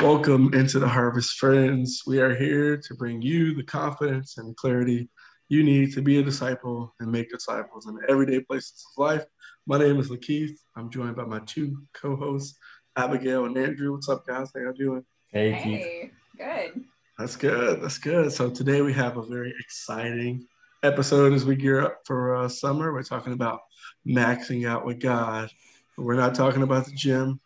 Welcome into the Harvest Friends. We are here to bring you the confidence and clarity you need to be a disciple and make disciples in the everyday places of life. My name is Lakeith. I'm joined by my two co-hosts, Abigail and Andrew. What's up, guys? How y'all doing? Hey, Hey, good. That's good. That's good. So today we have a very exciting episode as we gear up for uh, summer. We're talking about maxing out with God. We're not talking about the gym.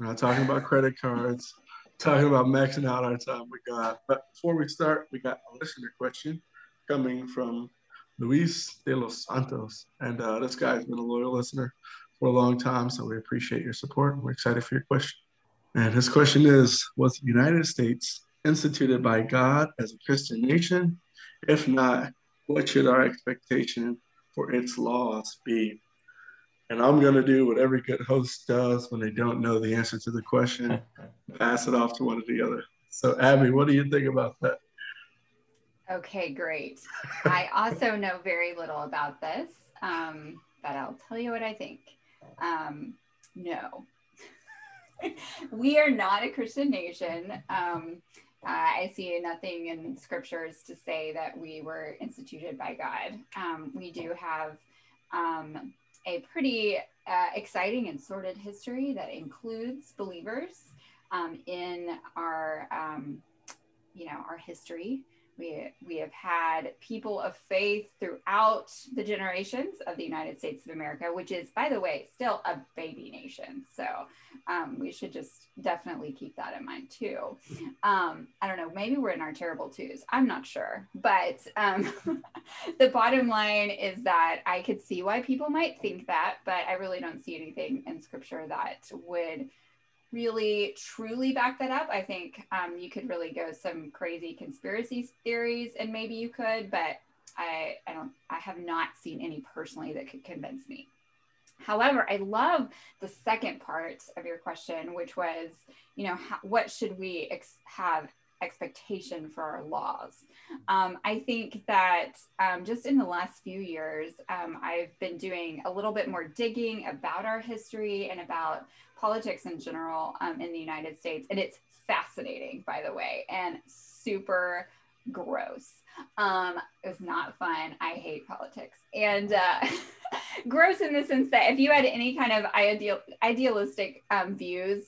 We're not talking about credit cards. Talking about maxing out our time with God. But before we start, we got a listener question coming from Luis de los Santos, and uh, this guy's been a loyal listener for a long time. So we appreciate your support. We're excited for your question. And his question is: Was the United States instituted by God as a Christian nation? If not, what should our expectation for its laws be? And I'm going to do what every good host does when they don't know the answer to the question pass it off to one or the other. So, Abby, what do you think about that? Okay, great. I also know very little about this, um, but I'll tell you what I think. Um, no, we are not a Christian nation. Um, uh, I see nothing in scriptures to say that we were instituted by God. Um, we do have um, a pretty uh, exciting and sordid history that includes believers um, in our, um, you know, our history. We, we have had people of faith throughout the generations of the United States of America, which is, by the way, still a baby nation. So um, we should just definitely keep that in mind too. Um, I don't know, maybe we're in our terrible twos. I'm not sure. But um, the bottom line is that I could see why people might think that, but I really don't see anything in scripture that would really truly back that up. I think um, you could really go some crazy conspiracy theories, and maybe you could, but I, I don't, I have not seen any personally that could convince me. However, I love the second part of your question, which was, you know, how, what should we ex- have expectation for our laws? Um, I think that um, just in the last few years, um, I've been doing a little bit more digging about our history and about politics in general um, in the United States. And it's fascinating, by the way, and super gross. Um, it was not fun. I hate politics. And uh, gross in the sense that if you had any kind of ideal, idealistic um, views,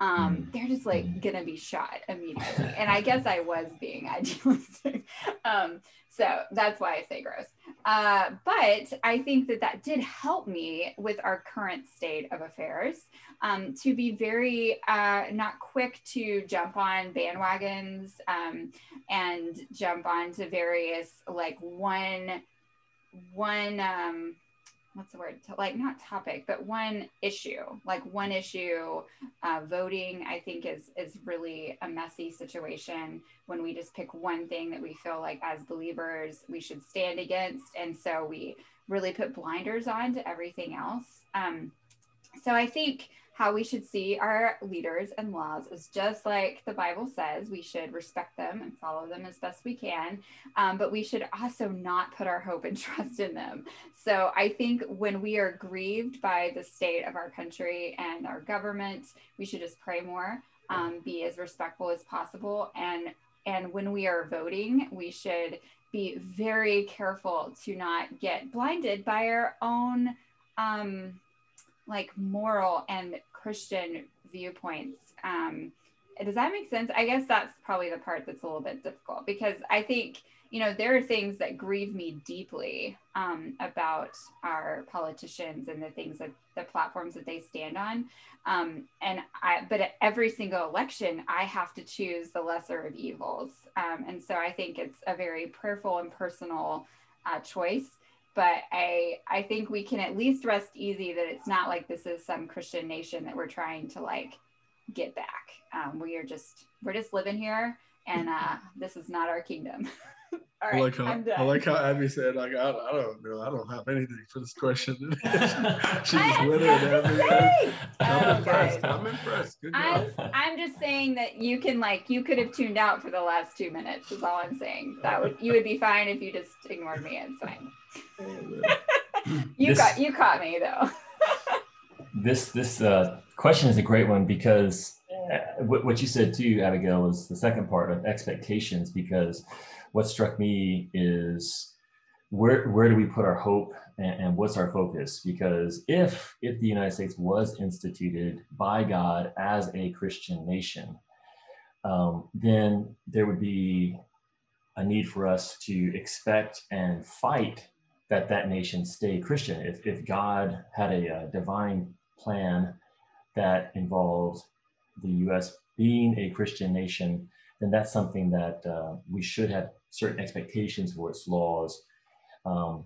um, mm. they're just like mm. gonna be shot immediately. and I guess I was being idealistic. Um, so that's why I say gross. Uh, but I think that that did help me with our current state of affairs um, to be very uh, not quick to jump on bandwagons um, and jump onto various like one one um, what's the word? Like not topic but one issue like one issue uh, voting i think is is really a messy situation. When we just pick one thing that we feel like as believers we should stand against and so we really put blinders on to everything else. Um, so i think how we should see our leaders and laws is just like the Bible says. We should respect them and follow them as best we can, um, but we should also not put our hope and trust in them. So I think when we are grieved by the state of our country and our government, we should just pray more, um, be as respectful as possible, and and when we are voting, we should be very careful to not get blinded by our own. Um, like moral and Christian viewpoints. Um, does that make sense? I guess that's probably the part that's a little bit difficult because I think, you know, there are things that grieve me deeply um, about our politicians and the things that the platforms that they stand on. Um, and I, but at every single election, I have to choose the lesser of evils. Um, and so I think it's a very prayerful and personal uh, choice but I I think we can at least rest easy that it's not like this is some Christian nation that we're trying to like get back. Um, we are just we're just living here, and uh, this is not our kingdom. All right, I like how I like how Abby said like I, I don't know I don't have anything for this question. She's with it. Abby. I'm oh, impressed. I'm impressed. Good job. I'm, I'm just saying that you can like you could have tuned out for the last two minutes. Is all I'm saying. That would you would be fine if you just ignored me. It's fine. You this, got you caught me though. this this uh, question is a great one because uh, what you said too, Abigail, was the second part of expectations because what struck me is where where do we put our hope and, and, what's our focus? Because if if the United States was instituted by God as a Christian nation, um, then there would be a need for us to expect and fight that that nation stay Christian. If if God had a, a divine plan that involved the U.S. being a Christian nation, then that's something that uh, we should have certain expectations for its laws um,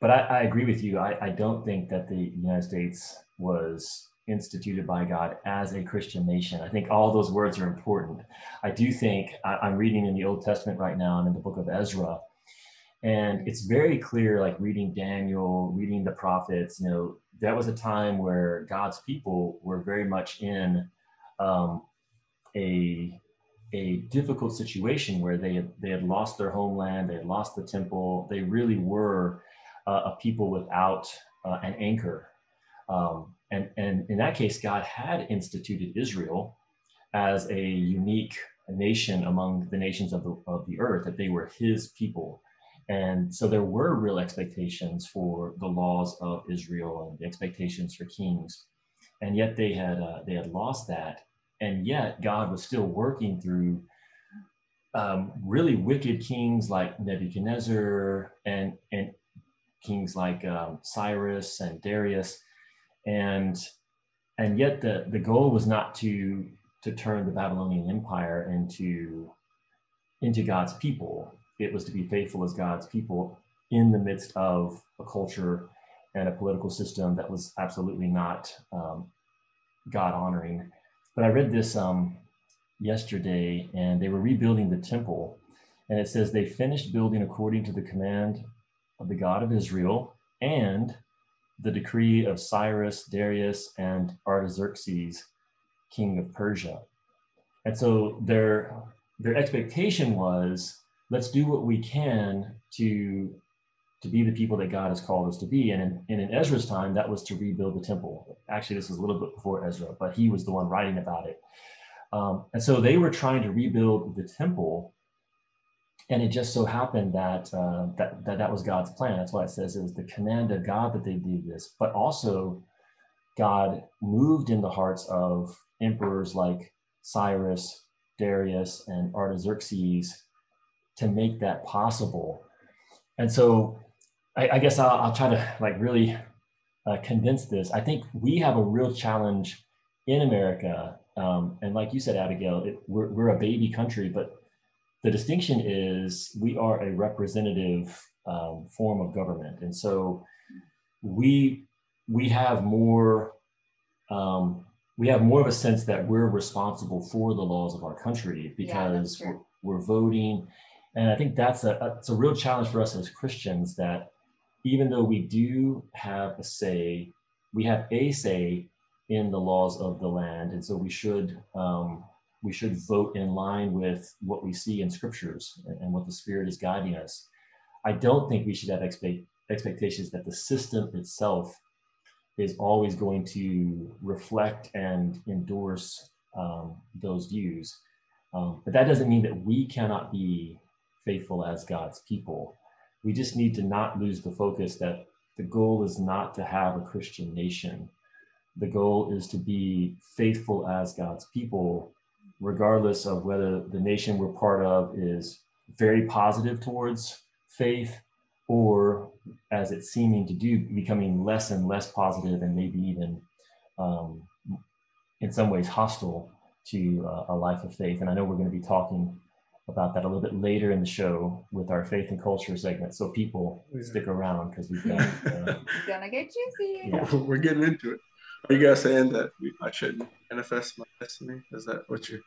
but I, I, agree with you. I, I, don't think that the United States was instituted by God as a Christian nation. I think all those words are important. I do think I, am reading in the Old Testament right now. I'm in the book of Ezra. And it's very clear, like reading Daniel, reading the prophets, you know, that was a time where God's people were very much in um, a a difficult situation where they had, they had lost their homeland, they had lost the temple. They really were uh, a people without uh, an anchor. Um, and, and in that case, God had instituted Israel as a unique nation among the nations of the, of the earth, that they were his people. And so there were real expectations for the laws of Israel and the expectations for kings. And yet they had, uh, they had lost that and yet God was still working through um, really wicked kings like Nebuchadnezzar and and kings like um, Cyrus and Darius, and and yet the the goal was not to to turn the Babylonian Empire into into God's people. It was to be faithful as God's people in the midst of a culture and a political system that was absolutely not um, God honoring. But I read this um, yesterday, and they were rebuilding the temple, and it says they finished building according to the command of the God of Israel and the decree of Cyrus, Darius, and Artaxerxes, king of Persia. And so their their expectation was let's do what we can to to be the people that God has called us to be. And in, and in Ezra's time, that was to rebuild the temple. Actually, this was a little bit before Ezra, but he was the one writing about it. Um, and so they were trying to rebuild the temple. And it just so happened that, uh, that, that that was God's plan. That's why it says it was the command of God that they do this. But also, God moved in the hearts of emperors like Cyrus, Darius, and Artaxerxes to make that possible. And so I, I guess I'll, I'll, try to like really uh, condense this. I think we have a real challenge in America, um, and like you said, Abigail, it, we're, we're a baby country, but the distinction is we are a representative um, form of government, and so we we have more um, we have more of a sense that we're responsible for the laws of our country because yeah, we're, we're voting and I think that's a, that's a real challenge for us as Christians that even though we do have a say, we have a say in the laws of the land, and so we should um, we should vote in line with what we see in scriptures and, and, what the Spirit is guiding us. I don't think we should have expect, expectations that the system itself is always going to reflect and endorse um, those views. Um, but that doesn't mean that we cannot be faithful as God's people we just need to not lose the focus that the goal is not to have a Christian nation. The goal is to be faithful as God's people, regardless of whether the nation we're part of is very positive towards faith or, as it's seeming to do, becoming less and less positive and maybe even um, in some ways hostile to uh, a life of faith. And I know we're going to be talking about that a little bit later in the show with our faith and culture segment. So people yeah. stick around because we've got. Uh, gonna get juicy. Yeah. We're getting into it. Are you guys saying that we, I shouldn't manifest my destiny? Is that what you're?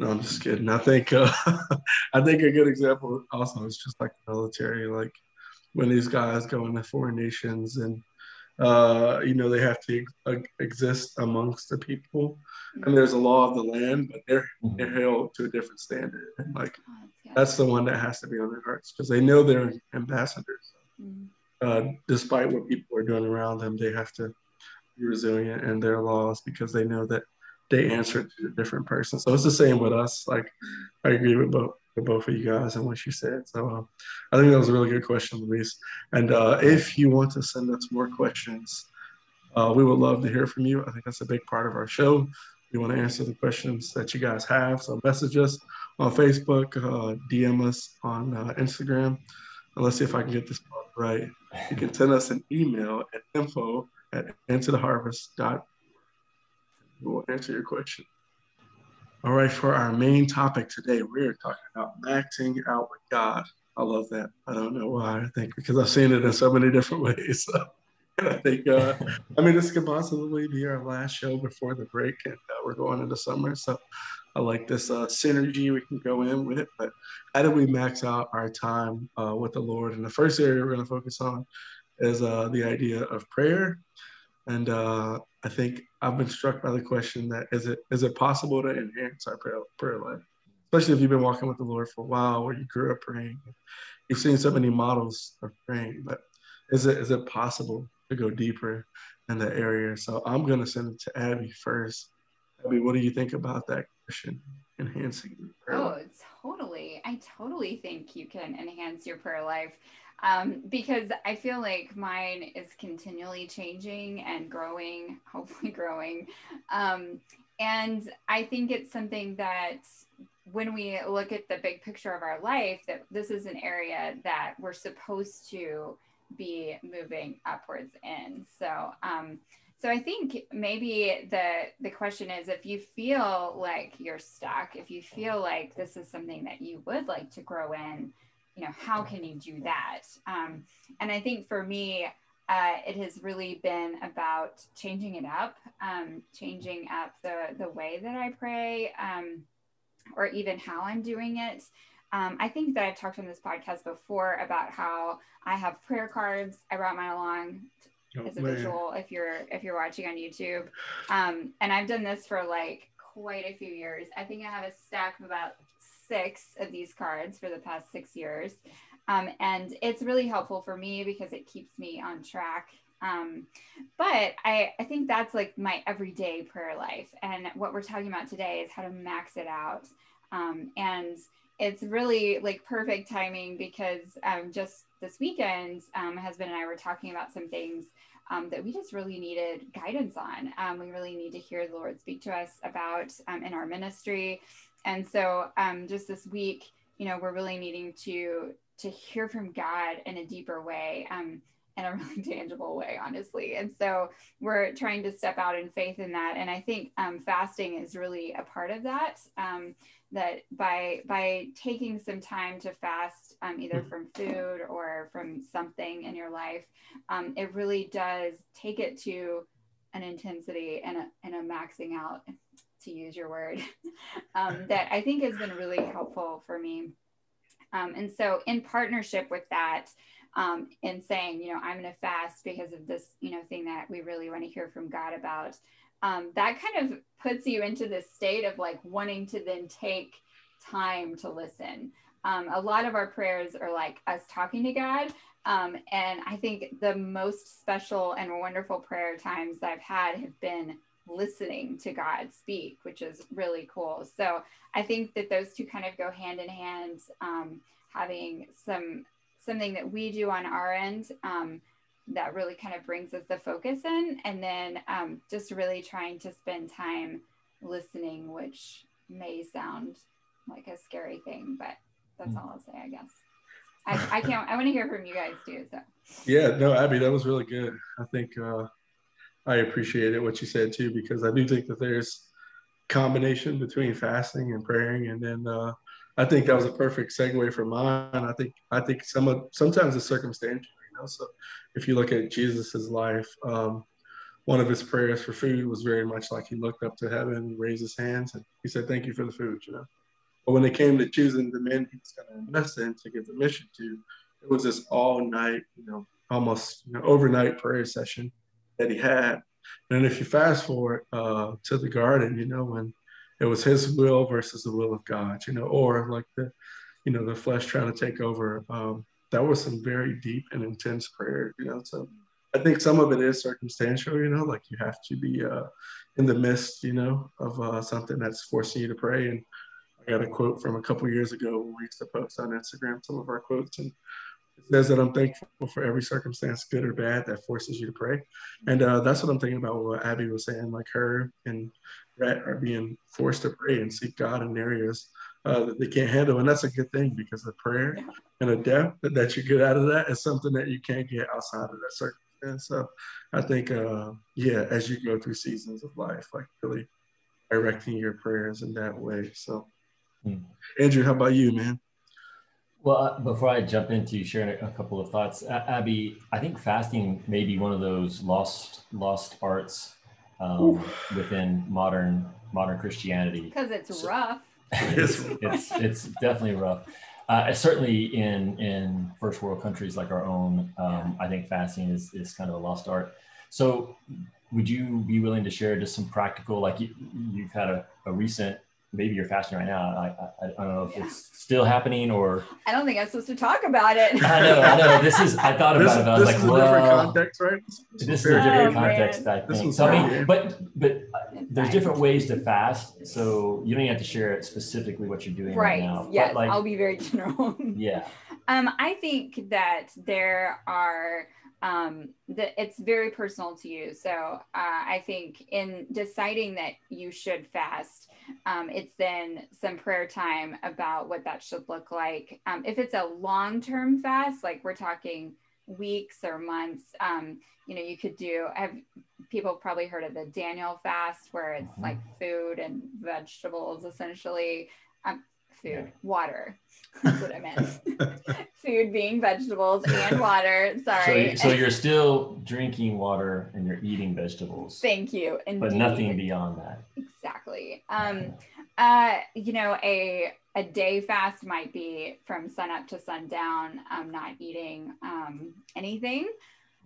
No, I'm just kidding. I think uh, I think a good example also is just like the military, like when these guys go into foreign nations and uh, you know, they have to ex- exist amongst the people. And there's a law of the land, but they're, mm-hmm. they're held to a different standard. Like that's the one that has to be on their hearts because they know they're ambassadors. Mm-hmm. Uh, despite what people are doing around them, they have to be resilient in their laws because they know that they answer to a different person. So it's the same with us. Like I agree with both with both of you guys and what you said. So uh, I think that was a really good question, Luis. And uh, if you want to send us more questions, uh, we would love to hear from you. I think that's a big part of our show. We want to answer the questions that you guys have. So message us on Facebook, uh, DM us on uh, Instagram. And let's see if I can get this right. You can send us an email at info at intotheharvest.com we'll answer your question. All right, for our main topic today, we're talking about maxing out with God. I love that. I don't know why. I think because I've seen it in so many different ways. And I think, uh, I mean, this could possibly be our last show before the break, and uh, we're going into summer. So, I like this uh, synergy we can go in with it. But how do we max out our time uh, with the Lord? And the first area we're going to focus on is uh, the idea of prayer. And uh, I think I've been struck by the question that is it is it possible to enhance our prayer, prayer life, especially if you've been walking with the Lord for a while, or you grew up praying, you've seen so many models of praying, but is it is it possible to go deeper in that area? So I'm going to send it to Abby first. Abby, what do you think about that question? Enhancing prayer. Oh, life? Totally. I totally think you can enhance your prayer life um, because I feel like mine is continually changing and growing, hopefully growing. Um, and I think it's something that when we look at the big picture of our life, that this is an area that we're supposed to be moving upwards in. So, um, so I think maybe the the question is if you feel like you're stuck, if you feel like this is something that you would like to grow in, you know, how can you do that? Um, and I think for me, uh, it has really been about changing it up, um, changing up the, the way that I pray, um, or even how I'm doing it. Um, I think that I've talked on this podcast before about how I have prayer cards. I brought mine along as a visual if you're if you're watching on YouTube, um, and I've done this for like quite a few years. I think I have a stack of about six of these cards for the past six years. Um, and it's really helpful for me because it keeps me on track. Um, but I, I think that's like my everyday prayer life. And what we're talking about today is how to max it out. Um, and it's really like perfect timing because um, just this weekend, um, husband and I were talking about some things um, that we just really needed guidance on. Um, we really need to hear the Lord speak to us about um, in our ministry. And so um, just this week, you know, we're really needing to to hear from God in a deeper way. Um, in a really tangible way, honestly. And so we're trying to step out in faith in that. And I think um, fasting is really a part of that. Um, that by by taking some time to fast, um, either from food or from something in your life, um, it really does take it to an intensity and a, and a maxing out to use your word, um, that I think has been really helpful for me. Um, and so, in partnership with that, um, in saying, you know, I'm going to fast because of this, you know, thing that we really want to hear from God about, um, that kind of puts you into this state of like wanting to then take time to listen. Um, a lot of our prayers are like us talking to God. Um, and I think the most special and wonderful prayer times that I've had have been listening to God speak, which is really cool. So I think that those two kind of go hand in hand. Um, having some something that we do on our end um, that really kind of brings us the focus in, and then um, just really trying to spend time listening, which may sound like a scary thing, but that's mm. all I'll say, I guess. I, I can't. I want to hear from you guys too. So. Yeah. No, Abby, that was really good. I think uh, I appreciated what you said too, because I do think that there's combination between fasting and praying. And then uh, I think that was a perfect segue for mine. I think, I think some of, sometimes it's circumstantial, know? So if you look at Jesus's life, um, one of his prayers for food was very much like he looked up to heaven raised his hands and he said, thank you for the food, you know? But when it came to choosing the men he was going to invest in to give the mission to, it was this all night, you know, almost you know, overnight prayer session that he had. And if you fast forward uh, to the garden, you know, when it was his will versus the will of God, you know, or like the, you know, the flesh trying to take over. Um, that was some very deep and intense prayer, you know. So I think some of it is circumstantial, you know, like you have to be uh, in the midst, you know, of uh, something that's forcing you to pray. And I got a quote from a couple years ago we used to post on Instagram some of our quotes, and it says that I'm thankful for every circumstance, good or bad, that forces you to pray. And uh, that's what I'm thinking about what Abby was saying, like her and Rhett are being forced to pray and seek God in areas uh, that they can't handle. And that's a good thing because the prayer and the depth that you get out of that is something that you can't get outside of that circumstance. So I think, uh, yeah, as you go through seasons of life, like really directing your prayers in that way. So, hmm. Andrew, how about you, man? Well, uh, before I jump into sharing a, a couple of thoughts, Abby, I think fasting may be one of those lost lost arts um, within modern modern Christianity because it's so, rough. It's, it's it's definitely rough. Uh, certainly in in first world countries like our own, um, I think fasting is is kind of a lost art. So, would you be willing to share just some practical, like you, you've had a, a recent maybe you're fasting right now. I, I, I don't know if yeah. it's still happening or. I don't think I'm supposed to talk about it. I know, I know. This is. I thought about this, it. I was like, well, context, right? This, this is a different oh, context. Man. I think. So I mean, but but there's different ways to fast, so you don't even have to share it specifically what you're doing right, right now. Yes, like, I'll be very general. yeah. Um, I think that there are um, that it's very personal to you. So uh, I think in deciding that you should fast, um, it's then some prayer time about what that should look like. Um, if it's a long term fast, like we're talking weeks or months, um, you know, you could do. I Have people probably heard of the Daniel fast, where it's mm-hmm. like food and vegetables essentially. Um, food, yeah. water. That's what I meant. food being vegetables and water. Sorry. So, so, you're still drinking water and you're eating vegetables. Thank you. Indeed. But nothing beyond that. Exactly. Um, uh, you know, a a day fast might be from sun up to sundown, um, not eating um, anything.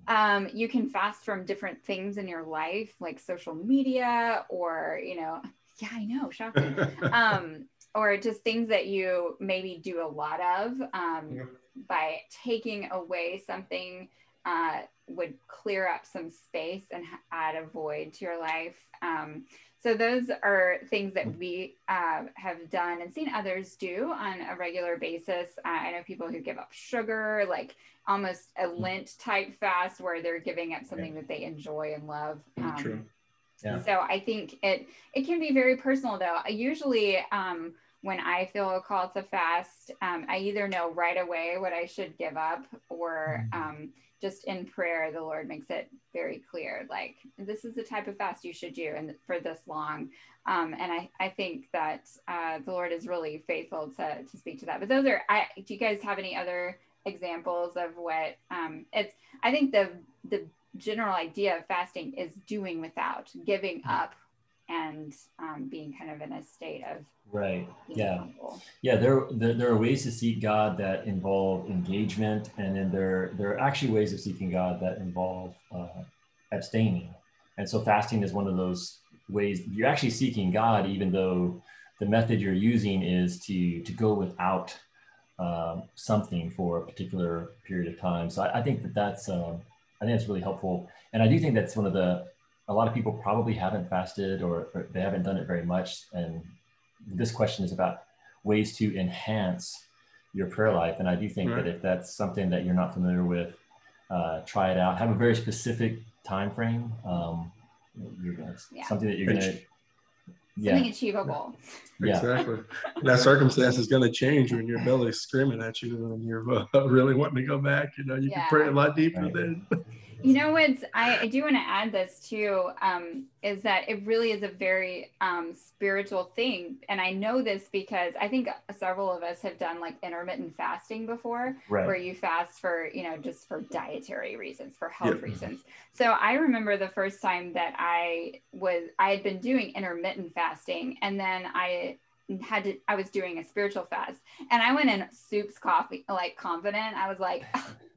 Um, you can fast from different things in your life, like social media, or you know, yeah, I know, shocking. um, or just things that you maybe do a lot of um, yeah. by taking away something uh, would clear up some space and add a void to your life. Um, so those are things that we uh, have done and seen others do on a regular basis. Uh, I know people who give up sugar, like almost a Lent type fast, where they're giving up something that they enjoy and love. Um, True. Yeah. So I think it it can be very personal though. I usually um, when I feel a call to fast, um, I either know right away what I should give up or mm-hmm. um, just in prayer, the Lord makes it very clear like, this is the type of fast you should do and for this long. Um, and I, I think that uh, the Lord is really faithful to, to speak to that. But those are, I, do you guys have any other examples of what um, it's, I think the, the general idea of fasting is doing without, giving up and um, being kind of in a state of right. yeah. humble. yeah there, there, there are ways to seek god that involve engagement and then there there are actually ways of seeking god that involve uh, abstaining. And so fasting is one of those ways you're actually seeking god even though the method you're using is to to go without um, something for a particular period of time. So i, I think that that's um, i think that's really helpful and i do think that's one of the a lot of people probably haven't fasted or, or, they haven't done it very much. And this question is about ways to enhance your prayer life. And I do think right. that if that's something that you're not familiar with, uh, try it out. Have a very specific time frame. Um, you're gonna yeah. something that you're gonna yeah. Something achievable. Yeah. Exactly. that circumstance is going to change when your belly's screaming at you and you're uh, really wanting to go back. You know, you yeah. can pray a lot deeper right. then. You know what's I, I do want to add this too um, is that it really is a very um, spiritual thing, and I know this because I think several of us have done like intermittent fasting before, right. where you fast for you know just for dietary reasons, for health reasons. So I remember the first time that I was I had been doing intermittent fasting, and then I had to I was doing a spiritual fast, and I went in soups coffee like confident. I was like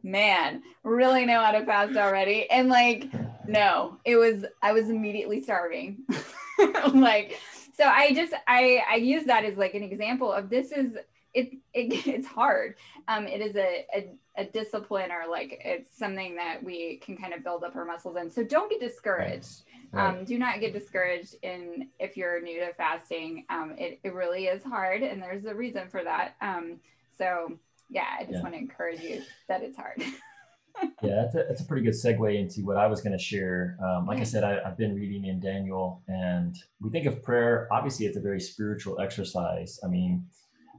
man, really know how to fast already. And like, no, it was, I was immediately starving. like, so I just, I, I use that as like an example of this is, it, it it's hard. Um, it is a, a, a discipline or like it's something that we can kind of build up our muscles in. So don't get discouraged. Right. Um, do not get discouraged in if you're new to fasting. Um, it, it really is hard, and there's a reason for that. Um, so yeah, I just yeah. want to encourage you that it's hard. yeah, that's a, that's a pretty good segue into what I was going to share. Um, like I said, I, have been reading in Daniel, and we think of prayer. Obviously, it's a very spiritual exercise. I mean,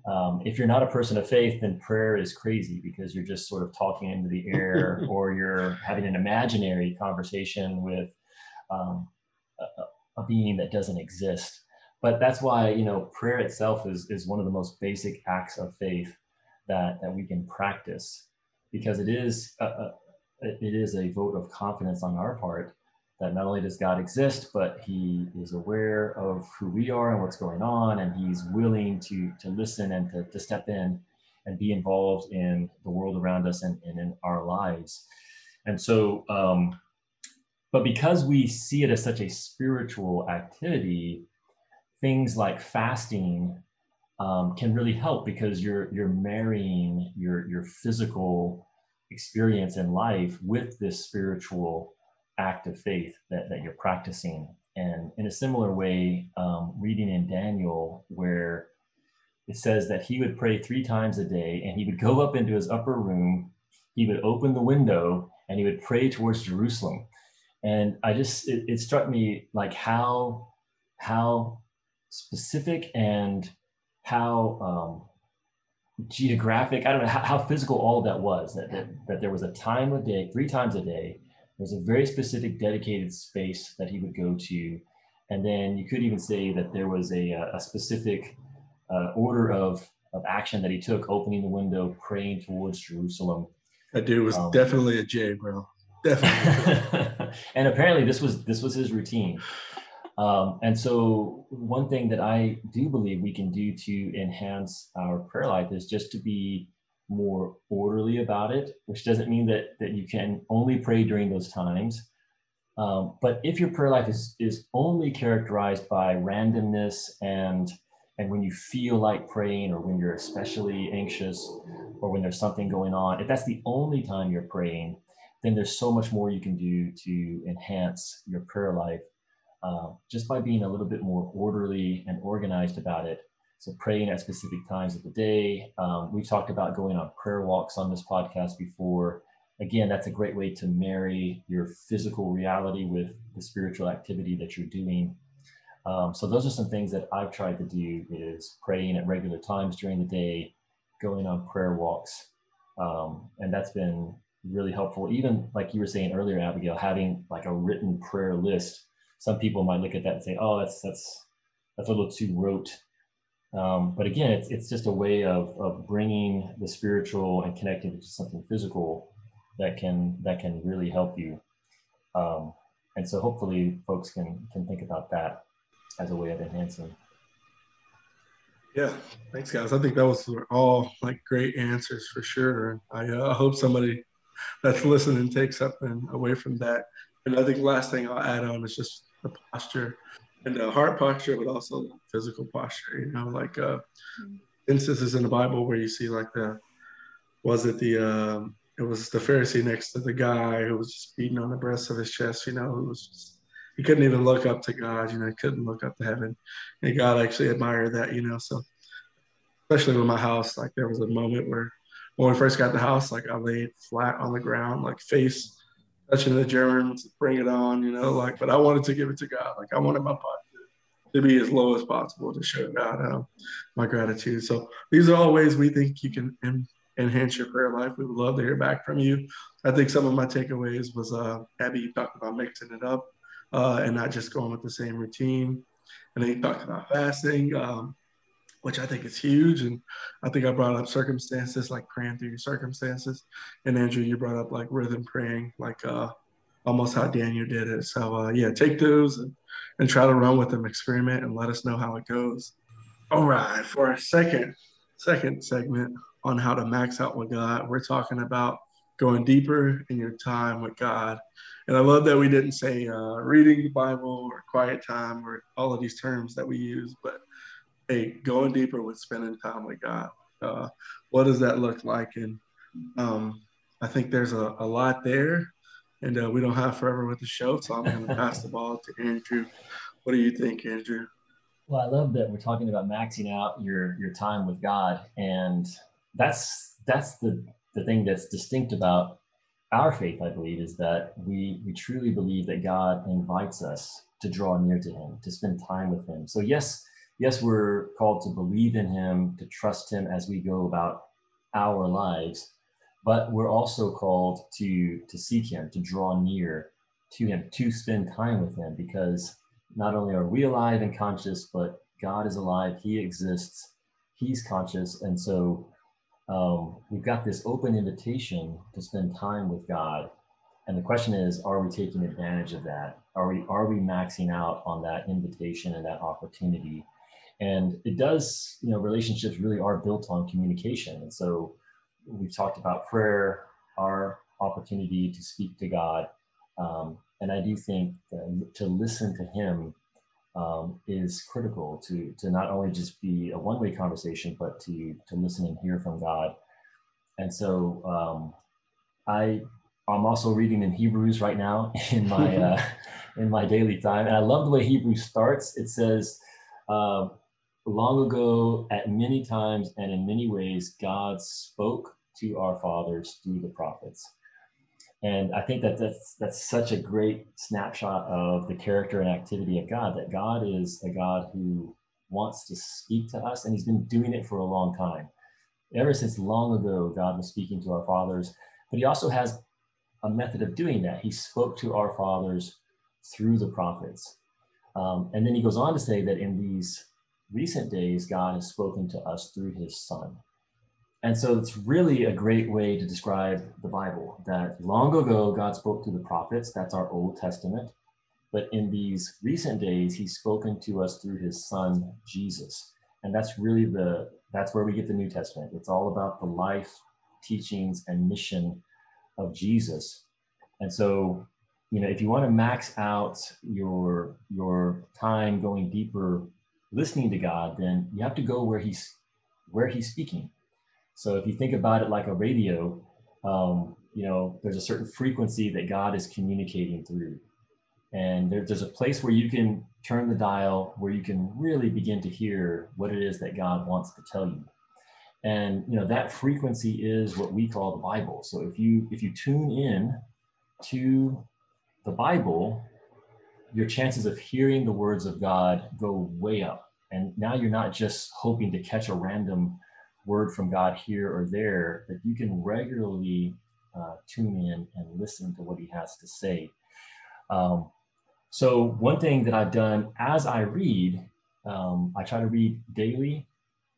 um, if you're not a person of faith, then prayer is crazy because you're just sort of talking into the air, or you're having an imaginary conversation with um, a, a being that doesn't exist. But that's why you know prayer itself is is one of the most basic acts of faith that that we can practice because it is a, a, it is a vote of confidence on our part that not only does God exist, but He is aware of who we are and what's going on, and He's willing to to listen and to, to step in and be involved in the world around us and, and in our lives. And so, um, but because we see it as such a spiritual activity, things like fasting um, can really help because you're you're marrying your your physical experience in life with this spiritual act of faith that, that you're practicing. And in a similar way, um, reading in Daniel, where it says that he would pray three times a day and he would go up into his upper room, he would open the window and he would pray towards Jerusalem. And I just, it, it struck me like how, how specific and how um, geographic, I don't know how, how, physical all of that was, that, that, that there was a time of day, three times a day, there was a very specific dedicated space that he would go to. And then you could even say that there was a, a specific uh, order of, of action that he took, opening the window, praying towards Jerusalem. That dude was um, definitely a J, bro. Definitely. and apparently this was this was his routine. Um, and so, one thing that I do believe we can do to enhance our prayer life is just to be more orderly about it, which doesn't mean that that you can only pray during those times. Um, but if your prayer life is is only characterized by randomness and and when you feel like praying or when you're especially anxious or when there's something going on, if that's the only time you're praying, then there's so much more you can do to enhance your prayer life uh, just by being a little bit more orderly and organized about it. So praying at specific times of the day. Um, we've talked about going on prayer walks on this podcast before. Again, that's a great way to marry your physical reality with the spiritual activity that you're doing. Um, so those are some things that I've tried to do is praying at regular times during the day, going on prayer walks. Um, and that's been really helpful. Even like you were saying earlier, Abigail, having like a written prayer list some people might look at that and say, "Oh, that's that's that's a little too rote." Um, but again, it's it's just a way of of bringing the spiritual and connecting it to something physical that can that can really help you. Um, and so, hopefully, folks can can think about that as a way of enhancing. Yeah, thanks, guys. I think that was all like great answers for sure. I uh, hope somebody that's listening takes something away from that. And I think last thing I'll add on is just the posture and the heart posture, but also the physical posture. You know, like uh, instances in the Bible where you see like the was it the um, it was the Pharisee next to the guy who was just beating on the breast of his chest. You know, who was just, he couldn't even look up to God. You know, he couldn't look up to heaven, and God actually admired that. You know, so especially with my house, like there was a moment where when we first got the house, like I laid flat on the ground, like face touching the Germans, bring it on, you know, like, but I wanted to give it to God. Like I wanted my pot to, to be as low as possible to show God um, my gratitude. So these are all ways we think you can en- enhance your prayer life. We would love to hear back from you. I think some of my takeaways was uh, Abby talked about mixing it up uh, and not just going with the same routine. And then he talked about fasting. Um, which I think is huge. And I think I brought up circumstances like praying through your circumstances. And Andrew, you brought up like rhythm praying, like uh, almost how Daniel did it. So uh, yeah, take those and, and try to run with them, experiment, and let us know how it goes. All right, for our second second segment on how to max out with God, we're talking about going deeper in your time with God. And I love that we didn't say uh, reading the Bible or quiet time or all of these terms that we use, but hey, going deeper with spending time with God. Uh, what does that look like? And um, I think there's a, a lot there, and uh, we don't have forever with the show, so I'm going to pass the ball to Andrew. What do you think, Andrew? Well, I love that we're talking about maxing out your your time with God, and that's that's the the thing that's distinct about our faith. I believe is that we we truly believe that God invites us to draw near to Him, to spend time with Him. So yes, yes, we're called to believe in Him, to trust Him as we go about our lives, but we're also called to to seek Him, to draw near to Him, to spend time with Him, because not only are we alive and conscious, but God is alive. He exists. He's conscious, and so um, we've got this open invitation to spend time with God. And the question is, are we taking advantage of that? Are we are we maxing out on that invitation and that opportunity? And it does, you know, relationships really are built on communication. And so we've talked about prayer, our opportunity to speak to God. Um, and I do think to listen to Him um, is critical to to not only just be a one way conversation, but to to listen and hear from God. And so um, I I'm also reading in Hebrews right now in my uh, in my daily time, and I love the way Hebrews starts. It says. Uh, long ago, at many times and in many ways, God spoke to our fathers through the prophets. And I think that that's, that's such a great snapshot of the character and activity of God, that God is a God who wants to speak to us, and he's been doing it for a long time. Ever since long ago, God was speaking to our fathers, but he also has a method of doing that. He spoke to our fathers through the prophets. Um, and then he goes on to say that in these recent days, God has spoken to us through his son. And so it's really a great way to describe the Bible that long ago God spoke to the prophets, that's our Old Testament. But in these recent days, he's spoken to us through his son, Jesus. And that's really the that's where we get the New Testament. It's all about the life, teachings, and mission of Jesus. And so, you know, if you want to max out your your time going deeper listening to God, then you have to go where he's where he's speaking. So if you think about it like a radio, um, you know, there's a certain frequency that God is communicating through. And there, there's a place where you can turn the dial where you can really begin to hear what it is that God wants to tell you. And you know that frequency is what we call the Bible. So if you if you tune in to the Bible, your chances of hearing the words of God go way up. And now you're not just hoping to catch a random word from God here or there, but you can regularly uh, tune in and listen to what he has to say. Um, so, one thing that I've done as I read, um, I try to read daily.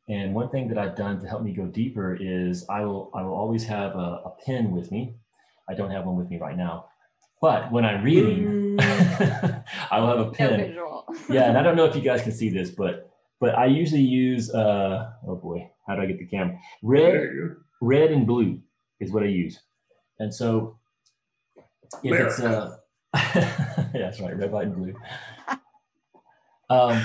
And one thing that I've done to help me go deeper is I will I will always have a, a pen with me. I don't have one with me right now, but when I'm reading, I will have a pen. No yeah, and I don't know if you guys can see this, but but I usually use uh oh boy, how do I get the camera? Red, red and blue is what I use. And so if America. it's uh yeah, that's right, red, white, and blue. Um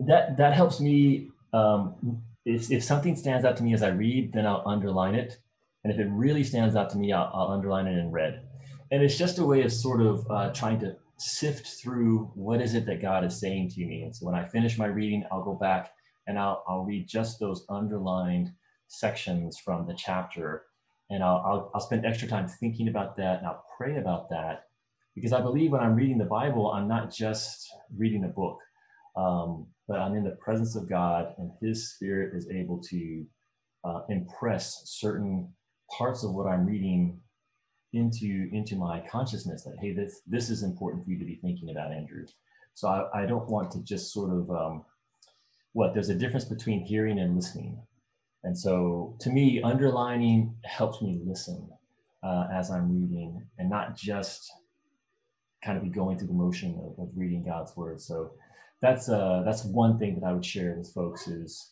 that that helps me um if, if something stands out to me as I read, then I'll underline it. And if it really stands out to me, I'll, I'll underline it in red. And it's just a way of sort of uh, trying to sift through what is it that God is saying to me. And so when I finish my reading, I'll go back and I'll, I'll read just those underlined sections from the chapter. And I'll, I'll, I'll spend extra time thinking about that and I'll pray about that because I believe when I'm reading the Bible, I'm not just reading a book, um, but I'm in the presence of God and His Spirit is able to uh, impress certain parts of what I'm reading into into my consciousness that hey this this is important for you to be thinking about andrew. So i, I don't want to just sort of um, what there's a difference between hearing and listening. And so to me underlining helps me listen uh, as i'm reading and not just kind of be going through the motion of, of reading god's word. So that's uh that's one thing that i would share with folks is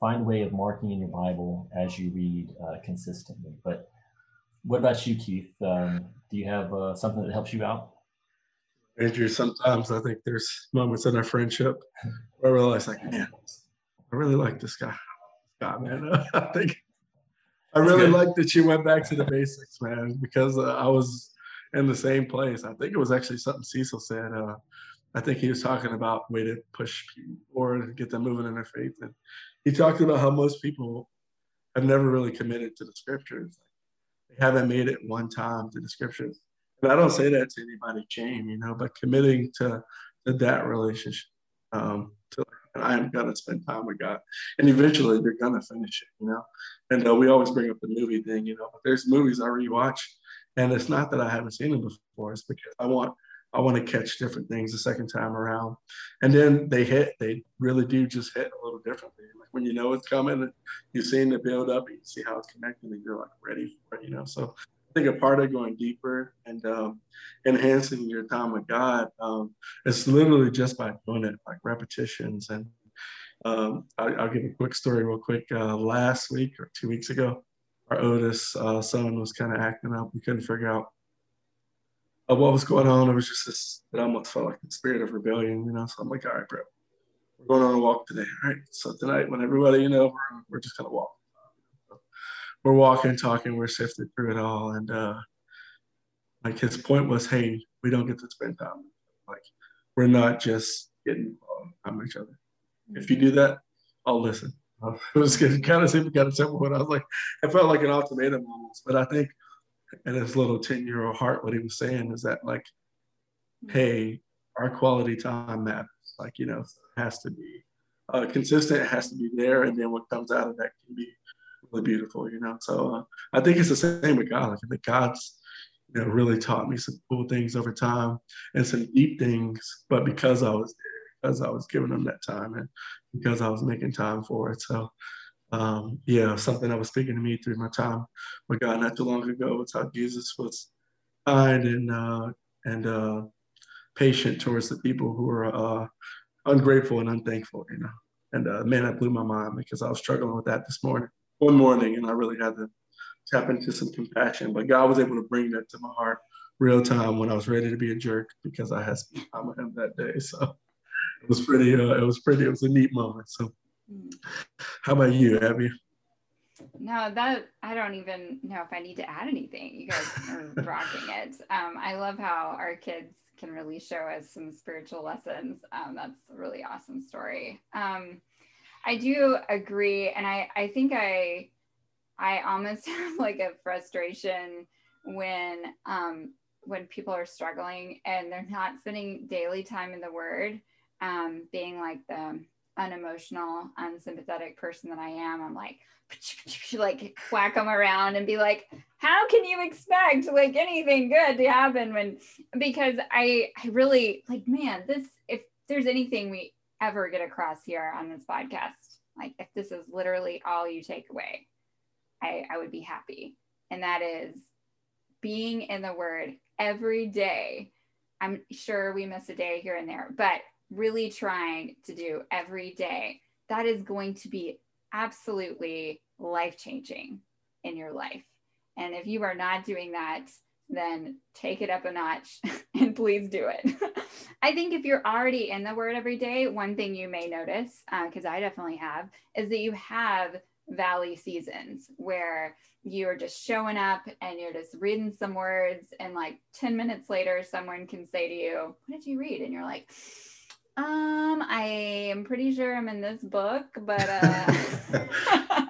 find a way of marking in your bible as you read uh, consistently. But what about you, Keith? Um, do you have uh, something that helps you out? Andrew, sometimes I think there's moments in our friendship where I realize, like, man, I really like this guy. God, man, I think I really like that you went back to the basics, man, because uh, I was in the same place. I think it was actually something Cecil said. Uh, I think he was talking about way to push people forward get them moving in their faith. And he talked about how most people have never really committed to the scriptures. They haven't made it one time to the scriptures. And I don't say that to anybody shame, you know, but committing to, to that relationship, um, to I'm gonna spend time with God, and eventually they're gonna finish it, you know. And uh, we always bring up the movie thing, you know. But there's movies I rewatch, and it's not that I haven't seen them before; it's because I want I want to catch different things the second time around. And then they hit, they really do just hit a little differently. Like when you know it's coming, you've seen the build up, you see how it's connecting, and you're like ready for it, you know. So I think a part of going deeper and um, enhancing your time with God um, is literally just by doing it, like repetitions. And um, I, will give a quick story real quick. Uh, last week or two weeks ago, our oldest uh, son was kind of acting up. We couldn't figure out of what was going on. It was just this, it almost felt like the spirit of rebellion, you know. So I'm like, all right, bro, we're going on a walk today. All right. So tonight, when everybody, you know, we're, we're just gonna walk. We're walking, talking, we're sifting through it all, and uh, like his point was, hey, we don't get to spend time. Like we're not just getting with each other. If you do that, I'll listen. It was kind of seemed kind of simple, but I was like, I felt like an ultimatum almost. But I think in his little 10 year old heart, what he was saying is that, like, hey, our quality time matters. Like, you know, it has to be uh, consistent, it has to be there. And then what comes out of that can be really beautiful, you know? So uh, I think it's the same with God. Like, I think God's, you know, really taught me some cool things over time and some deep things, but because I was there, because I was giving them that time and because I was making time for it. So um, yeah, something that was speaking to me through my time with God not too long ago was how Jesus was kind and uh, and uh, patient towards the people who were uh, ungrateful and unthankful, you know. And uh, man, that blew my mind because I was struggling with that this morning, one morning, and I really had to tap into some compassion. But God was able to bring that to my heart real time when I was ready to be a jerk because I had spent time with Him that day. So it was pretty. Uh, it was pretty. It was a neat moment. So how about you, Abby? No, that I don't even know if I need to add anything. You guys are rocking it. Um, I love how our kids can really show us some spiritual lessons. Um, that's a really awesome story. Um, I do agree, and I I think I I almost have like a frustration when um, when people are struggling and they're not spending daily time in the Word, um, being like the unemotional, unsympathetic person that I am, I'm like, like whack them around and be like, how can you expect like anything good to happen when, because I, I really like, man, this, if there's anything we ever get across here on this podcast, like if this is literally all you take away, I, I would be happy. And that is being in the word every day. I'm sure we miss a day here and there, but really trying to do every day, that is going to be absolutely life changing in your life. And if you are not doing that, then take it up a notch and please do it. I think if you're already in the word every day, one thing you may notice, because uh, I definitely have, is that you have valley seasons where you're just showing up and you're just reading some words, and like 10 minutes later, someone can say to you, What did you read? And you're like, um, I am pretty sure I'm in this book, but uh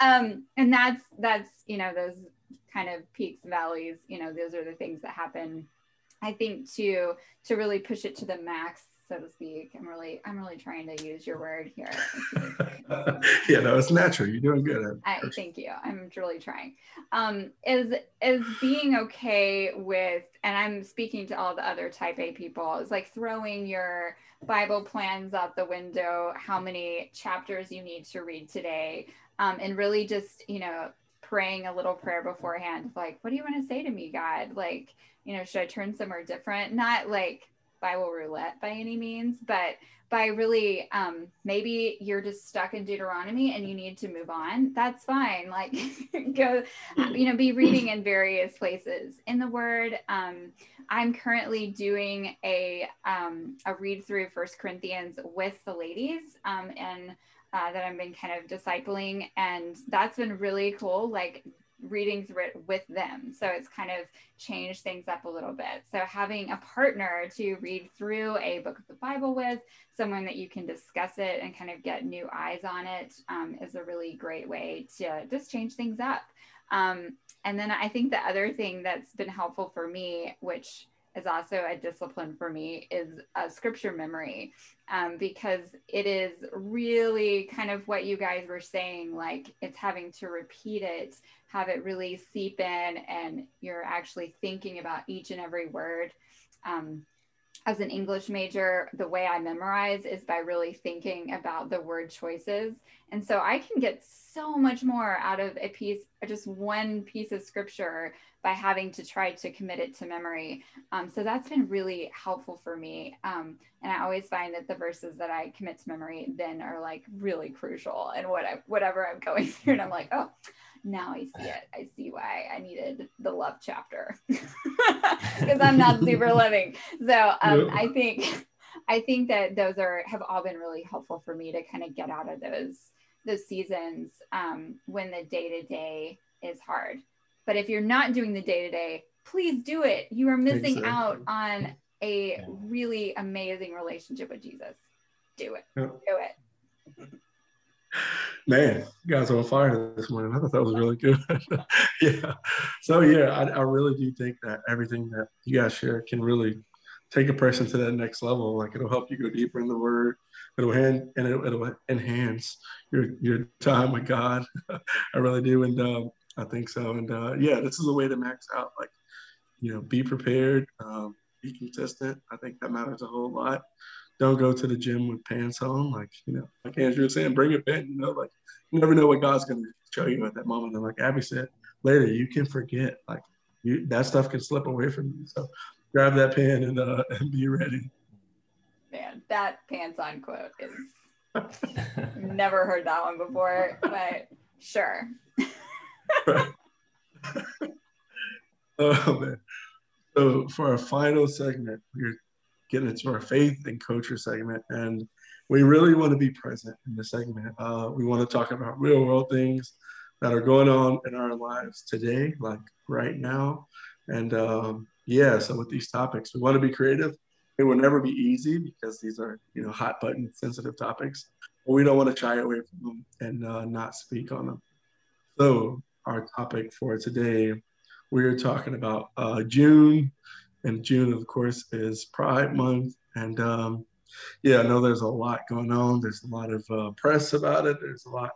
um and that's that's you know those kind of peaks valleys, you know, those are the things that happen I think to to really push it to the max so to speak. I'm really, I'm really trying to use your word here. yeah, no, it's natural. You're doing good. I thank you. I'm really trying. Um, is is being okay with, and I'm speaking to all the other Type A people. Is like throwing your Bible plans out the window. How many chapters you need to read today, um, and really just you know praying a little prayer beforehand like what do you want to say to me god like you know should i turn somewhere different not like Bible roulette by any means, but by really um, maybe you're just stuck in Deuteronomy and you need to move on. That's fine. Like go, you know, be reading in various places in the Word. Um, I'm currently doing a um, a read through First Corinthians with the ladies, um, and uh, that I've been kind of discipling, and that's been really cool. Like reading through it with them. So it's kind of changed things up a little bit. So having a partner to read through a book of the Bible with, someone that you can discuss it and kind of get new eyes on it, um, is a really great way to just change things up. Um, and then I think the other thing that's been helpful for me, which is also a discipline for me is a scripture memory um, because it is really kind of what you guys were saying like it's having to repeat it have it really seep in and you're actually thinking about each and every word um, as an English major, the way I memorize is by really thinking about the word choices. And so I can get so much more out of a piece, just one piece of scripture by having to try to commit it to memory. Um, so that's been really helpful for me. Um, and I always find that the verses that I commit to memory then are like really crucial and what I, whatever I'm going through. And I'm like, oh, now I see it. I see why I needed the love chapter because I'm not super loving. So um, I think I think that those are have all been really helpful for me to kind of get out of those those seasons um, when the day to day is hard. But if you're not doing the day to day, please do it. You are missing out on a really amazing relationship with Jesus. Do it. Do it. Man, you guys are on fire this morning. I thought that was really good. yeah. So yeah, I, I, really do think that everything that you guys share can really take a person to that next level. Like it'll help you go deeper in the Word. It'll hand and it'll, it'll enhance your your time with God. I really do, and um, I think so. And uh, yeah, this is a way to max out. Like you know, be prepared, um, be consistent. I think that matters a whole lot don't go to the gym with pants on. Like, you know, like Andrew was saying, bring it in, you know, like you never know what God's gonna show you at that moment. And like Abby said, later you can forget. Like you that stuff can slip away from you. So grab that pen and uh and be ready. Man, that pants on quote is never heard that one before, but sure. oh man. So for our final segment, we're getting into our faith and culture segment. And we really want to be present in the segment. Uh, we want to talk about real world things that are going on in our lives today, like right now. And um, yeah, so with these topics, we want to be creative. It will never be easy because these are, you know, hot button sensitive topics. But we don't want to shy away from them and uh, not speak on them. So our topic for today, we're talking about uh, June and June, of course, is Pride Month. And um, yeah, I know there's a lot going on. There's a lot of uh, press about it. There's a lot,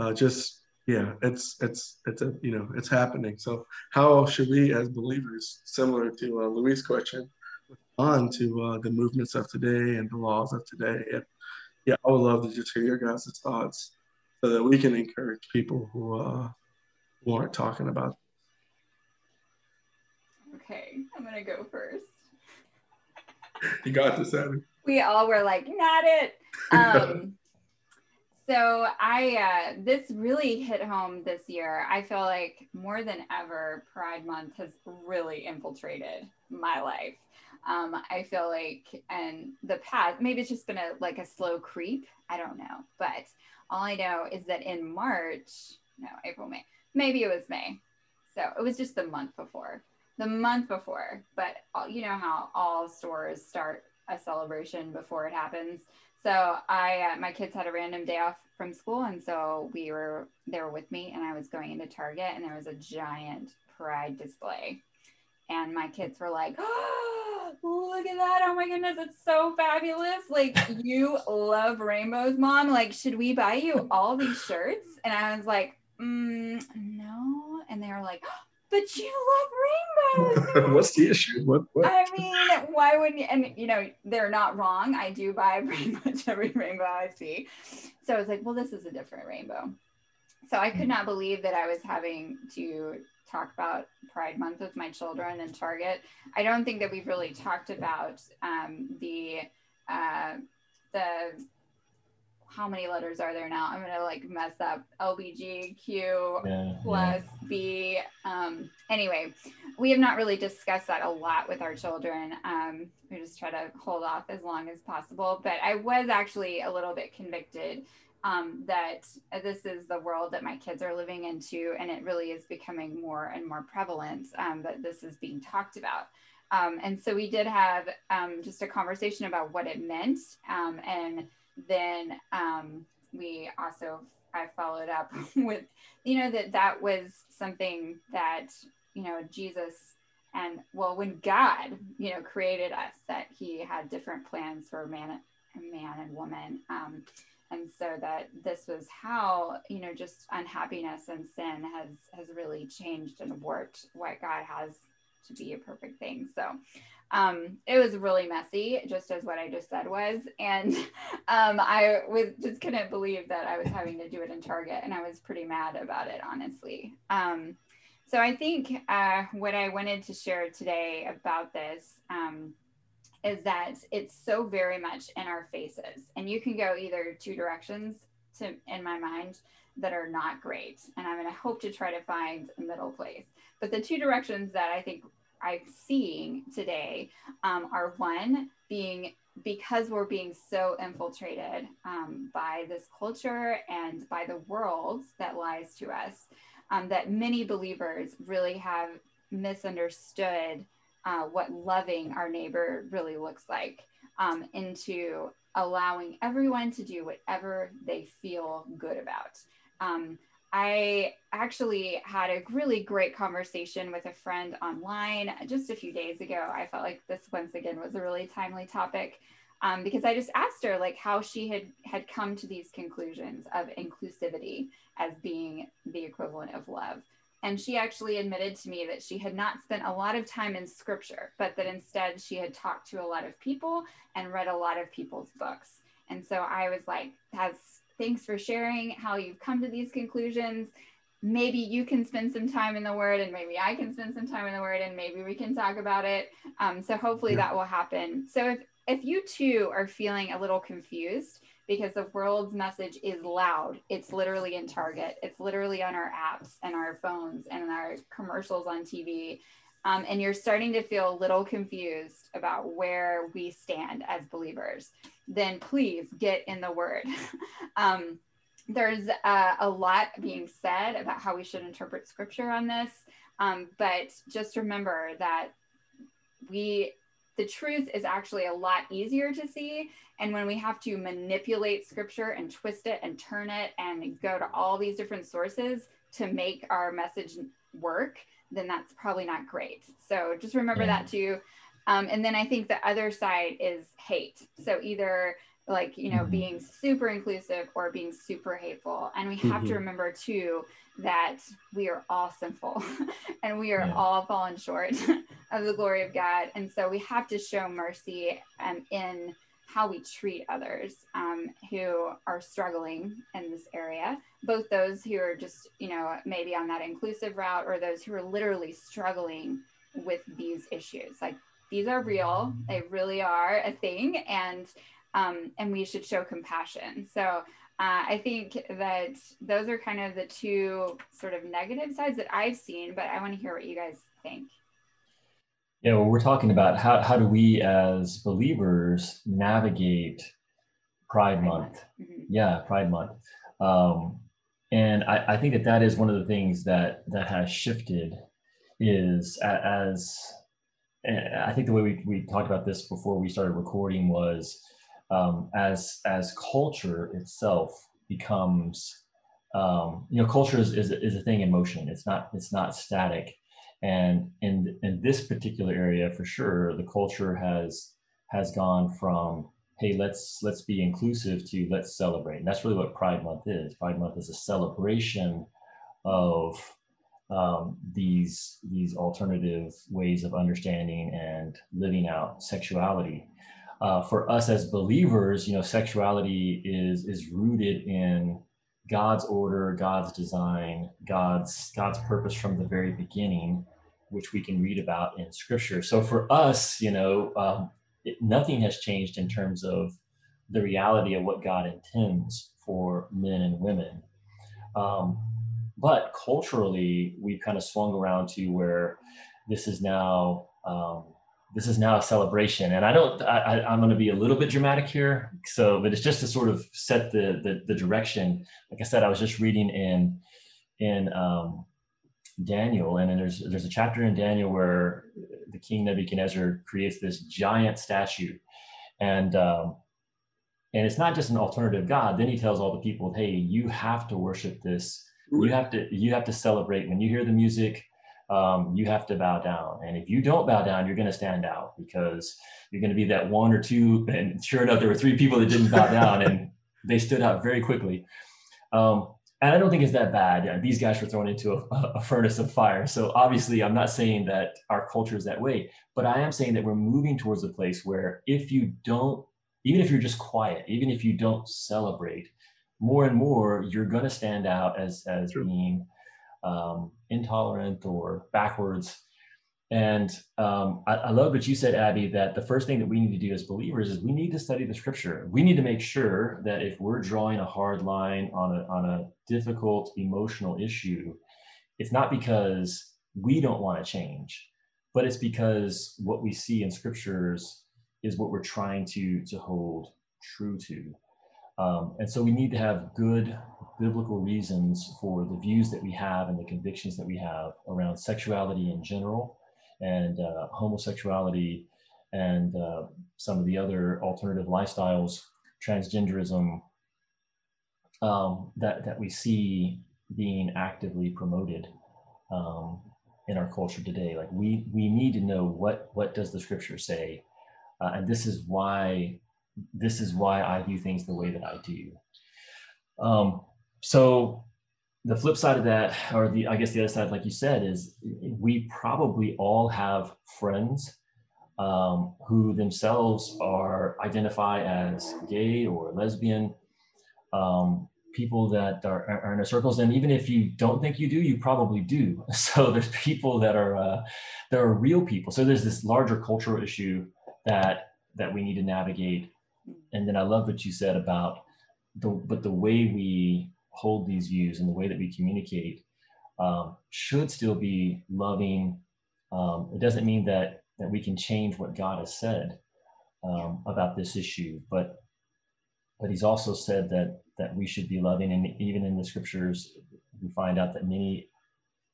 uh, just yeah, it's it's it's a you know it's happening. So how should we, as believers, similar to uh, question, respond to uh, the movements of today and the laws of today? And yeah, I would love to just hear your guys' thoughts so that we can encourage people who uh, who aren't talking about Okay, I'm gonna go first. You got this, Abby. We all were like, not it. Um, so I uh, this really hit home this year. I feel like more than ever, Pride Month has really infiltrated my life. Um, I feel like, and the past, maybe it's just been a like a slow creep. I don't know, but all I know is that in March, no, April, May, maybe it was May. So it was just the month before the month before, but you know how all stores start a celebration before it happens. So I, uh, my kids had a random day off from school, and so we were they were with me, and I was going into Target, and there was a giant Pride display, and my kids were like, oh, "Look at that! Oh my goodness, it's so fabulous! Like you love rainbows, mom. Like should we buy you all these shirts?" And I was like, mm, "No," and they were like. Oh, but you love rainbows. What's the issue? What, what? I mean, why wouldn't you? And you know, they're not wrong. I do buy pretty much every rainbow I see. So I was like, well, this is a different rainbow. So I could not believe that I was having to talk about Pride Month with my children and Target. I don't think that we've really talked about um, the uh, the how many letters are there now? I'm gonna like mess up LBGQ yeah, plus yeah. B. Um, anyway, we have not really discussed that a lot with our children. Um, we just try to hold off as long as possible. But I was actually a little bit convicted um, that this is the world that my kids are living into, and it really is becoming more and more prevalent um, that this is being talked about. Um, and so we did have um, just a conversation about what it meant. Um, and then um, we also, I followed up with, you know, that that was something that, you know, Jesus and well, when God, you know, created us, that he had different plans for man, man and woman. Um, and so that this was how you know just unhappiness and sin has has really changed and warped what god has to be a perfect thing. So um, it was really messy just as what i just said was. And um, i was just couldn't believe that i was having to do it in target and i was pretty mad about it honestly. Um, so i think uh, what i wanted to share today about this um, is that it's so very much in our faces. And you can go either two directions to in my mind that are not great. And i'm going to hope to try to find a middle place. But the two directions that i think i'm seeing today um, are one being because we're being so infiltrated um, by this culture and by the world that lies to us um, that many believers really have misunderstood uh, what loving our neighbor really looks like um, into allowing everyone to do whatever they feel good about. Um, I actually had a really great conversation with a friend online just a few days ago. I felt like this once again was a really timely topic um, because I just asked her like how she had had come to these conclusions of inclusivity as being the equivalent of love. And she actually admitted to me that she had not spent a lot of time in scripture, but that instead she had talked to a lot of people and read a lot of people's books. And so I was like, that's thanks for sharing how you've come to these conclusions. Maybe you can spend some time in the word and maybe I can spend some time in the word and maybe we can talk about it. Um, so hopefully yeah. that will happen. So if, if you too are feeling a little confused, because the world's message is loud. It's literally in Target. It's literally on our apps and our phones and our commercials on TV. Um, and you're starting to feel a little confused about where we stand as believers, then please get in the Word. um, there's uh, a lot being said about how we should interpret Scripture on this, um, but just remember that we the truth is actually a lot easier to see. And when we have to manipulate scripture and twist it and turn it and go to all these different sources to make our message work, then that's probably not great. So just remember yeah. that too. Um, and then I think the other side is hate. So either like you know mm-hmm. being super inclusive or being super hateful and we have mm-hmm. to remember too that we are all sinful and we are yeah. all fallen short of the glory of god. And so we have to show mercy um, in how we treat others um, who are struggling in this area. Both those who are just you know maybe on that inclusive route or those who are literally struggling with these issues. Like these are real. They really are a thing. And um, and we should show compassion. So uh, I think that those are kind of the two sort of negative sides that I've seen, but I want to hear what you guys think. Yeah, well, we're talking about how, how do we as believers navigate Pride, Pride Month? Month. Mm-hmm. Yeah, Pride Month. Um, and I, I think that that is one of the things that that has shifted is as I think the way we, we talked about this before we started recording was um, as as culture itself becomes um, you know culture is, is, is a thing in motion it's not it's not static and in in this particular area for sure the culture has has gone from hey let's let's be inclusive to let's celebrate. And that's really what pride month is. Pride month is a celebration of um, these these alternative ways of understanding and living out sexuality. Uh, for us as believers, you know, sexuality is is rooted in God's order, God's design, God's God's purpose from the very beginning, which we can read about in Scripture. So for us, you know, um, it, nothing has changed in terms of the reality of what God intends for men and women. Um, but culturally, we've kind of swung around to where this is now um, this is now a celebration. And I don't, I, I'm going to be a little bit dramatic here. So, but it's just to sort of set the, the, the direction. Like I said, I was just reading in, in um, Daniel, and there's, there's a chapter in Daniel where the king Nebuchadnezzar creates this giant statue. And, um, and it's not just an alternative God. Then he tells all the people, hey, you have to worship this. You have to, you have to celebrate when you hear the music, um, you have to bow down. And if you don't bow down, you're going to stand out because you're going to be that one or two. And sure enough, there were three people that didn't bow down and they stood out very quickly. Um, and I don't think it's that bad. Yeah, these guys were thrown into a, a, furnace of fire. So obviously, I'm not saying that our culture is that way, but I am saying that we're moving towards a place where if you don't, even if you're just quiet, even if you don't celebrate, more and more you're going to stand out as as being um, intolerant or backwards. And um, I, I, love what you said, Abby, that the first thing that we need to do as believers is we need to study the scripture. We need to make sure that if we're drawing a hard line on a, on a difficult emotional issue, it's not because we don't want to change, but it's because what we see in scriptures is what we're trying to, to hold true to. Um, and so we need to have good biblical reasons for the views that we have and the convictions that we have around sexuality in general and uh, homosexuality and uh, some of the other alternative lifestyles, transgenderism um, that, that we see being actively promoted um, in our culture today. Like we, we need to know what, what does the scripture say? Uh, and this is why this is why I view things the way that I do. Um, so the flip side of that, or the I guess the other side, like you said, is we probably all have friends um, who themselves are identify as gay or lesbian. Um, people that are, are, in our circles, and even if you don't think you do, you probably do. So there's people that are uh, that are real people. So there's this larger cultural issue that that we need to navigate and then I love what you said about the but the way we hold these views and the way that we communicate um, should still be loving. Um, it doesn't mean that that we can change what God has said um, about this issue, but but He's also said that that we should be loving, and even in the scriptures, we find out that many,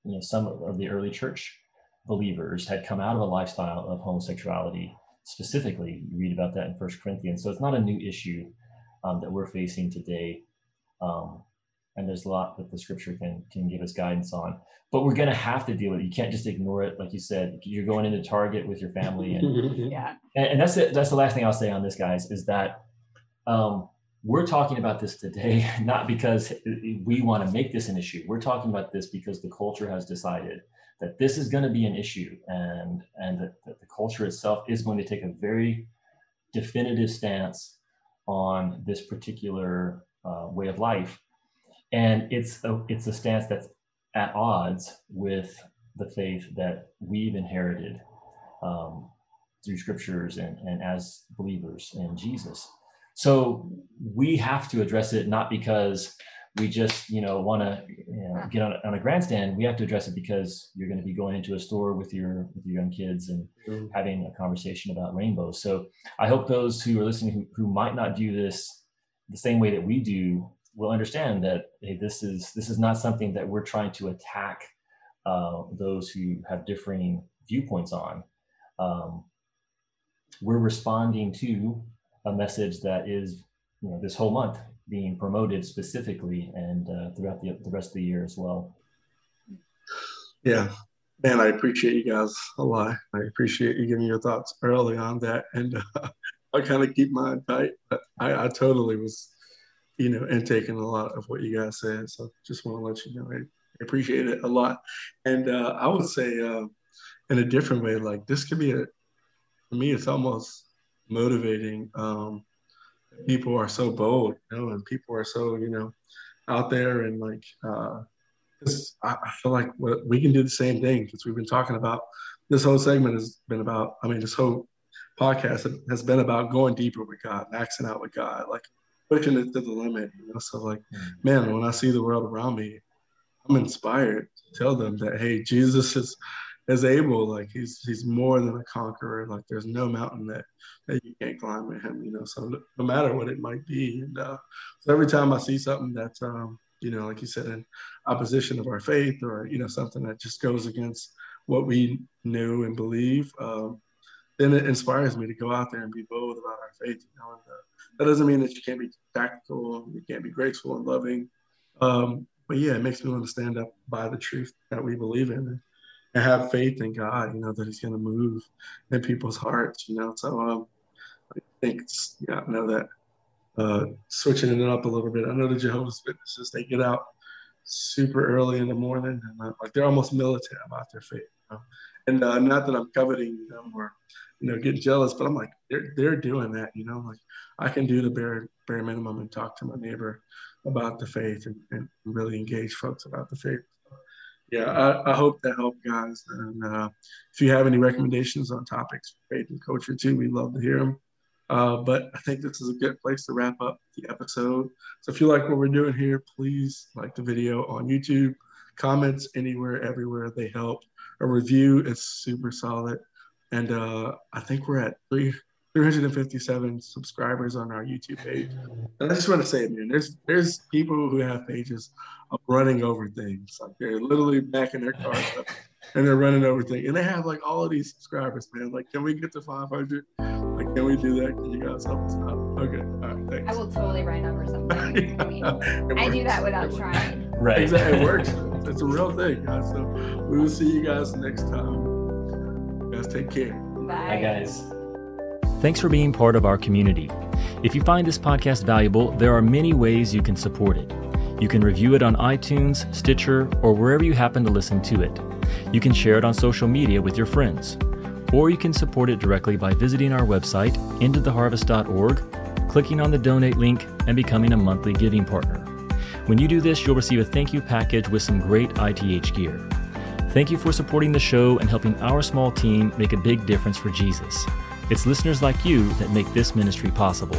you know, some of the early church believers had come out of a lifestyle of homosexuality specifically. You read about that in First Corinthians. So it's not a new issue um, that we're facing today. Um, and there's a lot that the scripture can can give us guidance on. But we're gonna have to deal with it. You can't just ignore it, like you said. You're going into Target with your family, and yeah. And, and that's it. That's the last thing I'll say on this, guys, is that um, we're talking about this today not because we want to make this an issue. We're talking about this because the culture has decided that this is going to be an issue and and that, that, the culture itself is going to take a very definitive stance on this particular uh, way of life and it's a, it's a stance that's at odds with the faith that we've inherited um, through scriptures and, and as believers in jesus. So we have to address it not because we just you know want to you know, get on, on a grandstand. We have to address it because you're going to be going into a store with your with your young kids and having a conversation about rainbows. So i hope those who are listening who, who might not do this the same way that we do will understand that hey this is this is not something that we're trying to attack uh, those who have differing viewpoints on um, we're responding to a message that is you know this whole month being promoted specifically and uh, throughout the, the rest of the year as well. Yeah, man, I appreciate you guys a lot. I appreciate you giving your thoughts early on that, and uh, I kind of keep mine tight. I, I totally was, you know, and taking a lot of what you guys said. So just want to let you know I appreciate it a lot. And uh, I would say, uh, in a different way, like this could be a, for me, it's almost motivating. Um, people are so bold, you know, and people are so, you know, out there and like, uh, I, I feel like we can do the same thing because we've been talking about this whole segment has been about, I mean, this whole podcast has been about going deeper with God, maxing out with God, like pushing it to the limit, you know. So like, man, when I see the world around me, I'm inspired to tell them that hey, Jesus is is able. Like he's he's more than a conqueror. Like there's no mountain that, that you can't climb with him. You know, so no matter what it might be, and uh, so every time I see something that's um, you know, like you said, in opposition of our faith, or you know, something that just goes against what we knew and believe, um, then it inspires me to go out there and be bold about our faith. You know, and, uh, that doesn't mean that you can't be tactical, you can't be graceful and loving. Um, but yeah, it makes me want to stand up by the truth that we believe in and have faith in God, you know, that He's going to move in people's hearts, you know. So um, I think, yeah, I know that uh, switching it up a little bit. I know the Jehovah's Witnesses, they get out super early in the morning and uh, like they're almost militant about their faith. You know? And uh, not that I'm coveting them or, you know, getting jealous, but I'm like, they're, they're doing that, you know, like I can do the bare, bare minimum and talk to my neighbor about the faith and, and really engage folks about the faith yeah, I, I, hope that helped, guys. And uh, if you have any recommendations on topics faith and culture too, we'd love to hear them. Uh, but I think this is a good place to wrap up the episode. So if you like what we're doing here, please like the video on YouTube. Comments anywhere, everywhere, they help. A review is super solid. And uh, I think we're at three 357 subscribers on our YouTube page. And I just want to say, man, there's there's people who have pages of running over things. Like they're literally backing their cars and they're running over things. And they have like all of these subscribers, man. Like, can we get to 500? Like, can we do that? Can you guys help us out? Okay. All right. Thanks. I will totally run over something. I, mean, I do that without trying. Right. Exactly. It works. It's a real thing, guys. So we will see you guys next time. You guys take care. Bye. Bye, guys. Thanks for being part of our community. If you find this podcast valuable, there are many ways you can support it. You can review it on iTunes, Stitcher, or wherever you happen to listen to it. You can share it on social media with your friends. Or you can support it directly by visiting our website, intotheharvest.org, clicking on the donate link, and becoming a monthly giving partner. When you do this, you'll receive a thank you package with some great ITH gear. Thank you for supporting the show and helping our small team make a big difference for Jesus. It's listeners like you that make this ministry possible.